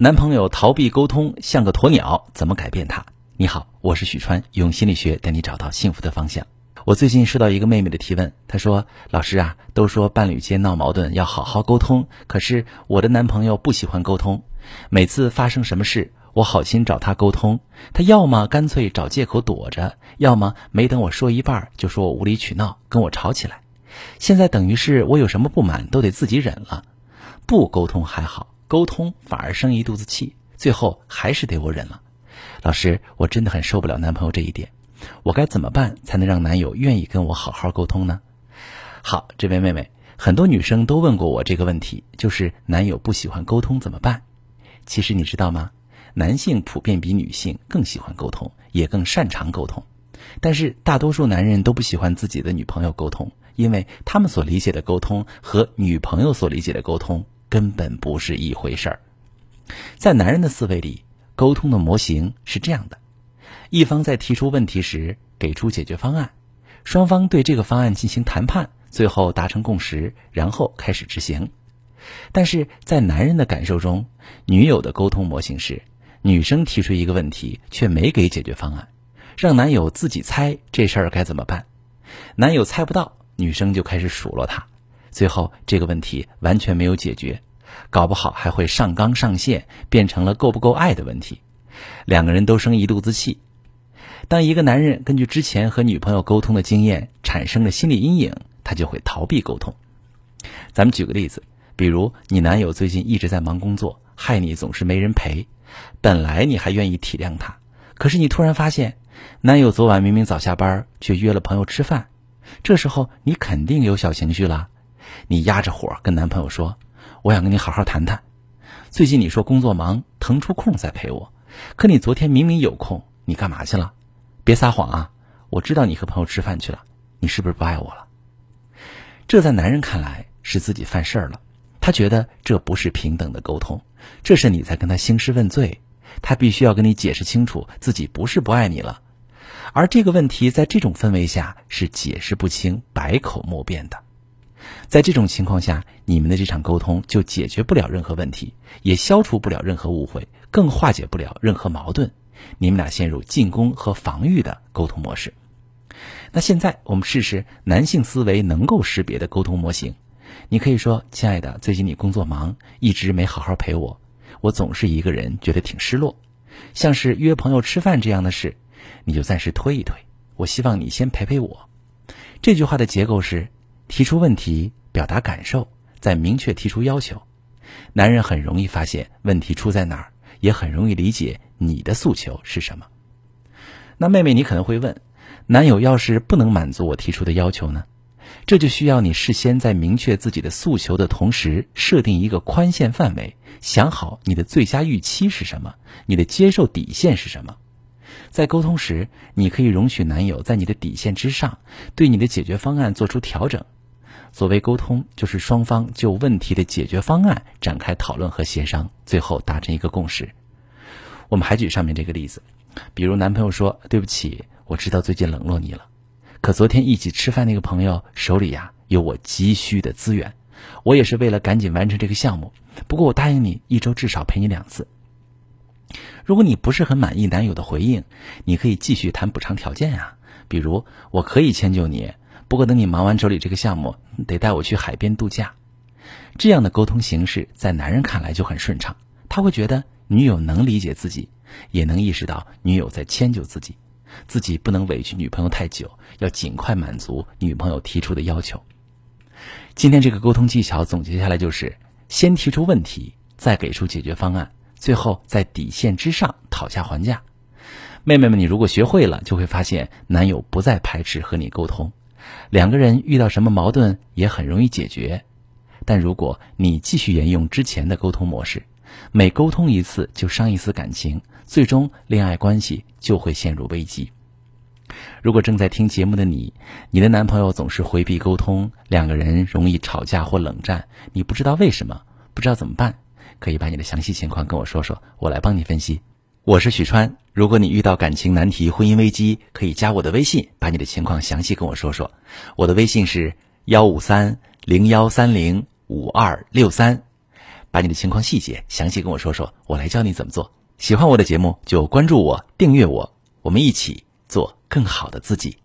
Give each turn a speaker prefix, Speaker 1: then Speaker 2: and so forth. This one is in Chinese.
Speaker 1: 男朋友逃避沟通，像个鸵鸟，怎么改变他？你好，我是许川，用心理学带你找到幸福的方向。我最近收到一个妹妹的提问，她说：“老师啊，都说伴侣间闹矛盾要好好沟通，可是我的男朋友不喜欢沟通，每次发生什么事，我好心找他沟通，他要么干脆找借口躲着，要么没等我说一半就说我无理取闹，跟我吵起来。现在等于是我有什么不满都得自己忍了，不沟通还好。”沟通反而生一肚子气，最后还是得我忍了。老师，我真的很受不了男朋友这一点，我该怎么办才能让男友愿意跟我好好沟通呢？好，这位妹妹，很多女生都问过我这个问题，就是男友不喜欢沟通怎么办？其实你知道吗？男性普遍比女性更喜欢沟通，也更擅长沟通，但是大多数男人都不喜欢自己的女朋友沟通，因为他们所理解的沟通和女朋友所理解的沟通。根本不是一回事儿。在男人的思维里，沟通的模型是这样的：一方在提出问题时给出解决方案，双方对这个方案进行谈判，最后达成共识，然后开始执行。但是在男人的感受中，女友的沟通模型是：女生提出一个问题，却没给解决方案，让男友自己猜这事儿该怎么办。男友猜不到，女生就开始数落他。最后这个问题完全没有解决，搞不好还会上纲上线，变成了够不够爱的问题，两个人都生一肚子气。当一个男人根据之前和女朋友沟通的经验产生了心理阴影，他就会逃避沟通。咱们举个例子，比如你男友最近一直在忙工作，害你总是没人陪。本来你还愿意体谅他，可是你突然发现，男友昨晚明明早下班，却约了朋友吃饭，这时候你肯定有小情绪了。你压着火跟男朋友说：“我想跟你好好谈谈。最近你说工作忙，腾出空再陪我。可你昨天明明有空，你干嘛去了？别撒谎啊！我知道你和朋友吃饭去了。你是不是不爱我了？”这在男人看来是自己犯事儿了。他觉得这不是平等的沟通，这是你在跟他兴师问罪。他必须要跟你解释清楚，自己不是不爱你了。而这个问题在这种氛围下是解释不清、百口莫辩的。在这种情况下，你们的这场沟通就解决不了任何问题，也消除不了任何误会，更化解不了任何矛盾。你们俩陷入进攻和防御的沟通模式。那现在我们试试男性思维能够识别的沟通模型。你可以说：“亲爱的，最近你工作忙，一直没好好陪我，我总是一个人，觉得挺失落。像是约朋友吃饭这样的事，你就暂时推一推。我希望你先陪陪我。”这句话的结构是。提出问题，表达感受，再明确提出要求，男人很容易发现问题出在哪儿，也很容易理解你的诉求是什么。那妹妹，你可能会问，男友要是不能满足我提出的要求呢？这就需要你事先在明确自己的诉求的同时，设定一个宽限范围，想好你的最佳预期是什么，你的接受底线是什么。在沟通时，你可以容许男友在你的底线之上，对你的解决方案做出调整。所谓沟通，就是双方就问题的解决方案展开讨论和协商，最后达成一个共识。我们还举上面这个例子，比如男朋友说：“对不起，我知道最近冷落你了，可昨天一起吃饭那个朋友手里呀有我急需的资源，我也是为了赶紧完成这个项目。不过我答应你，一周至少陪你两次。如果你不是很满意男友的回应，你可以继续谈补偿条件呀，比如我可以迁就你。”不过，等你忙完手里这个项目，得带我去海边度假。这样的沟通形式，在男人看来就很顺畅。他会觉得女友能理解自己，也能意识到女友在迁就自己，自己不能委屈女朋友太久，要尽快满足女朋友提出的要求。今天这个沟通技巧总结下来就是：先提出问题，再给出解决方案，最后在底线之上讨价还价。妹妹们，你如果学会了，就会发现男友不再排斥和你沟通。两个人遇到什么矛盾也很容易解决，但如果你继续沿用之前的沟通模式，每沟通一次就伤一次感情，最终恋爱关系就会陷入危机。如果正在听节目的你，你的男朋友总是回避沟通，两个人容易吵架或冷战，你不知道为什么，不知道怎么办，可以把你的详细情况跟我说说，我来帮你分析。我是许川，如果你遇到感情难题、婚姻危机，可以加我的微信，把你的情况详细跟我说说。我的微信是幺五三零幺三零五二六三。把你的情况细节详细跟我说说，我来教你怎么做。喜欢我的节目就关注我、订阅我，我们一起做更好的自己。